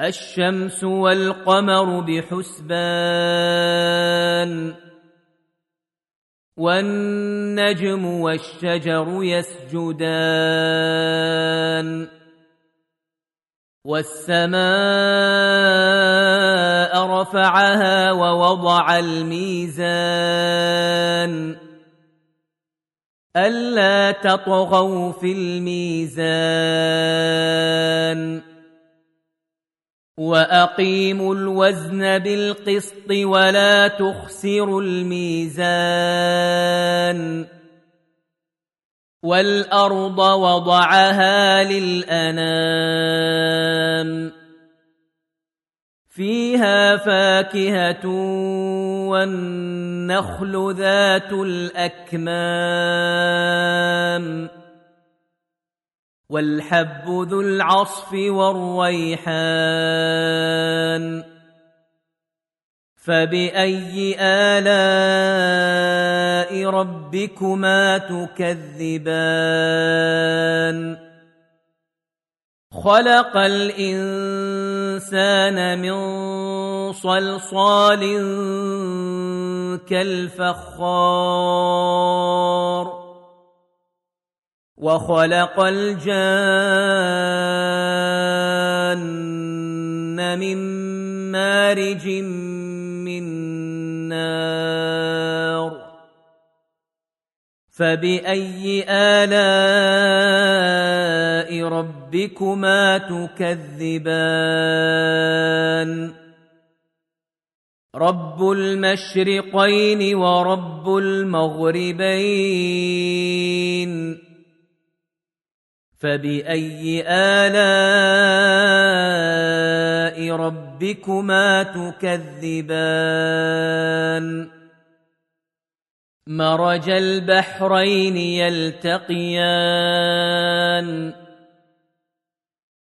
الشمس والقمر بحسبان والنجم والشجر يسجدان والسماء رفعها ووضع الميزان ألا تطغوا في الميزان وأقيموا الوزن بالقسط ولا تخسروا الميزان والأرض وضعها للأنام فيها فاكهة والنخل ذات الأكمام والحب ذو العصف والريحان فباي الاء ربكما تكذبان خلق الانسان من صلصال كالفخار وخلق الجان من مارج من نار فباي الاء ربكما تكذبان رب المشرقين ورب المغربين فباي الاء ربكما تكذبان مرج البحرين يلتقيان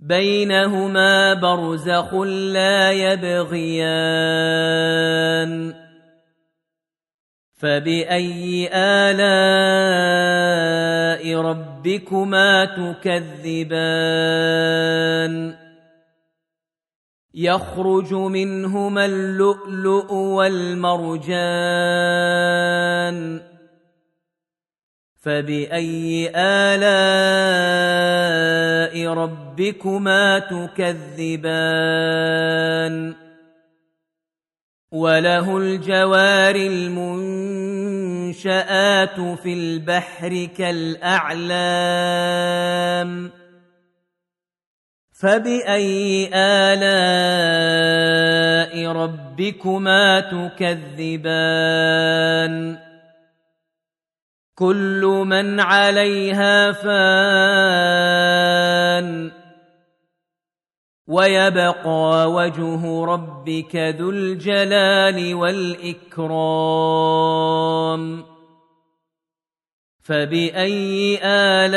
بينهما برزخ لا يبغيان فباي الاء ربكما تكذبان. يخرج منهما اللؤلؤ والمرجان. فبأي آلاء ربكما تكذبان؟ وله الجوار المنشآت في البحر كالأعلام فبأي آلاء ربكما تكذبان كل من عليها فان ويبقى وجه ربك ذو الجلال والإكرام. فبأي آلاء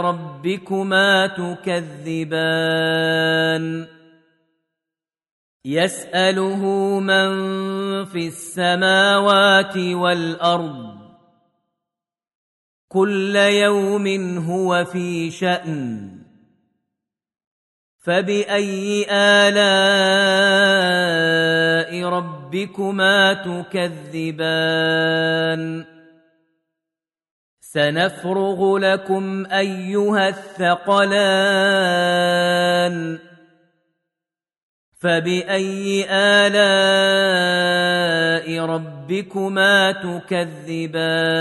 ربكما تكذبان؟ يسأله من في السماوات والأرض. كل يوم هو في شأن. فباي الاء ربكما تكذبان سنفرغ لكم ايها الثقلان فباي الاء ربكما تكذبان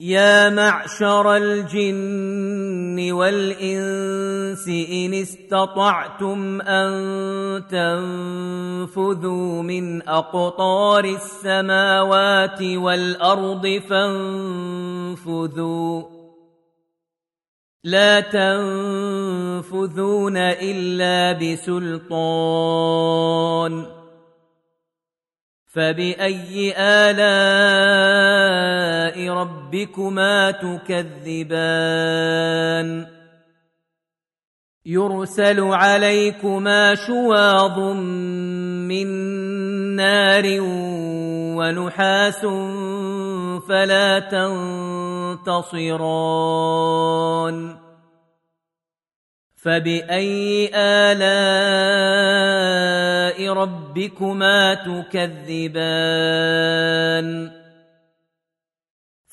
يا معشر الجن والإنس إن استطعتم أن تنفذوا من أقطار السماوات والأرض فانفذوا. لا تنفذون إلا بسلطان. فبأي آلاء ربكما تكذبان. يرسل عليكما شواظ من نار ونحاس فلا تنتصران. فبأي آلاء ربكما تكذبان؟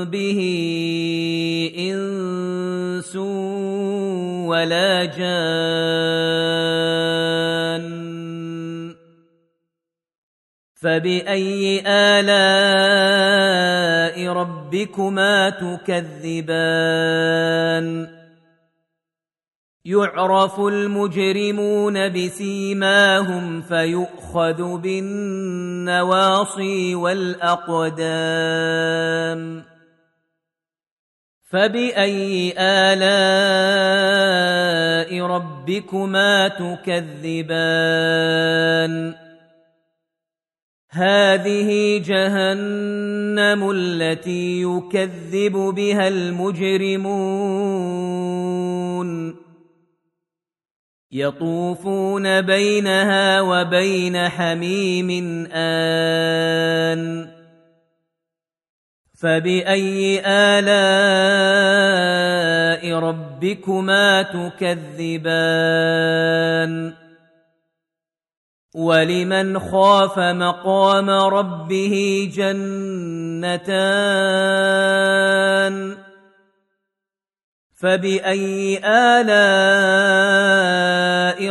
ذنبه إنس ولا جان فبأي آلاء ربكما تكذبان؟ يعرف المجرمون بسيماهم فيؤخذ بالنواصي والأقدام. فباي الاء ربكما تكذبان هذه جهنم التي يكذب بها المجرمون يطوفون بينها وبين حميم آن فبأي آلاء ربكما تكذبان ولمن خاف مقام ربه جنتان فباي الاء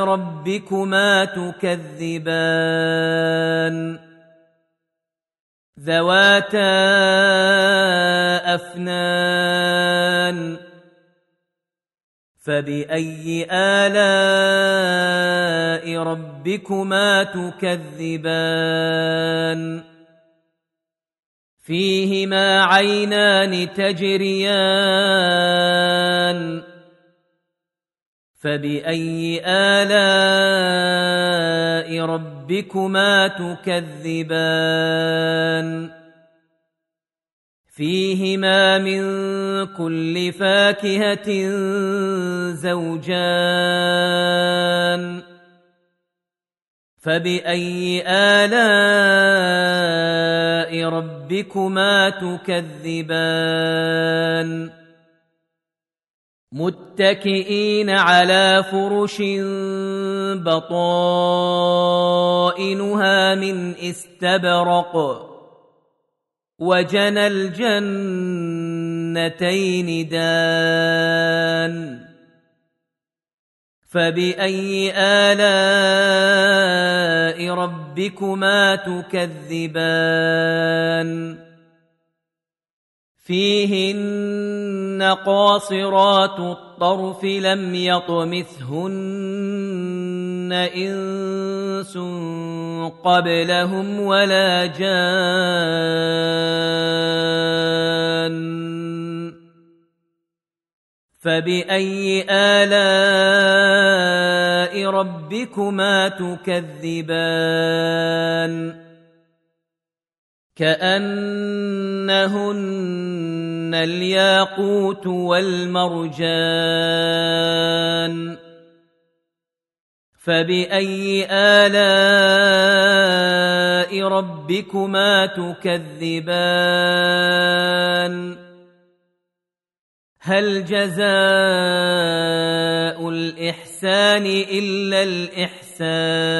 ربكما تكذبان ذواتا أفنان. فبأي آلاء ربكما تكذبان؟ فيهما عينان تجريان. فباي الاء ربكما تكذبان فيهما من كل فاكهه زوجان فباي الاء ربكما تكذبان متكئين على فرش بطائنها من استبرق وجنى الجنتين دان فبأي آلاء ربكما تكذبان؟ فيهن قاصرات الطرف لم يطمثهن إنس قبلهم ولا جان فبأي آلاء ربكما تكذبان؟ كأنهن الياقوت والمرجان فباي الاء ربكما تكذبان هل جزاء الاحسان الا الاحسان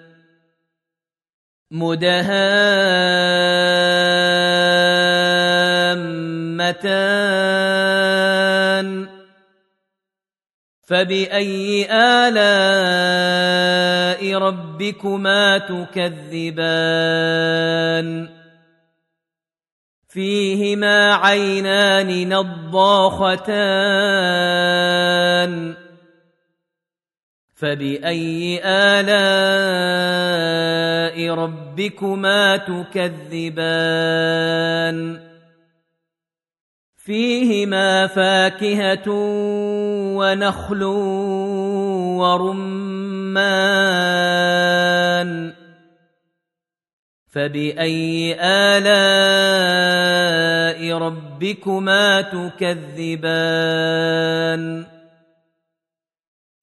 مدهامتان. فبأي آلاء ربكما تكذبان؟ فيهما عينان نضاختان. فباي الاء ربكما تكذبان فيهما فاكهه ونخل ورمان فباي الاء ربكما تكذبان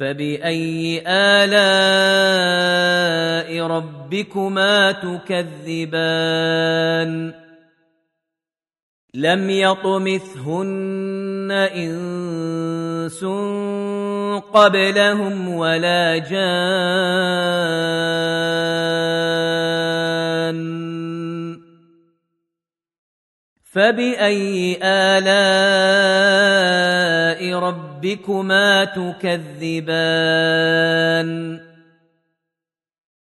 فباي الاء ربكما تكذبان لم يطمثهن انس قبلهم ولا جان فباي الاء ربكما تكذبان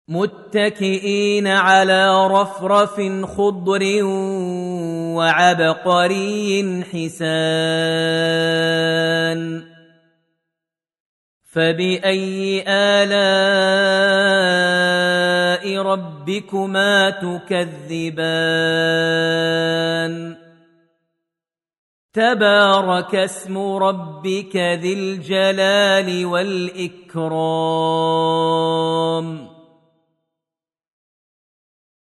متكئين على رفرف خضر وعبقري حسان فباي الاء ربكما تكذبان. تبارك اسم ربك ذي الجلال والإكرام.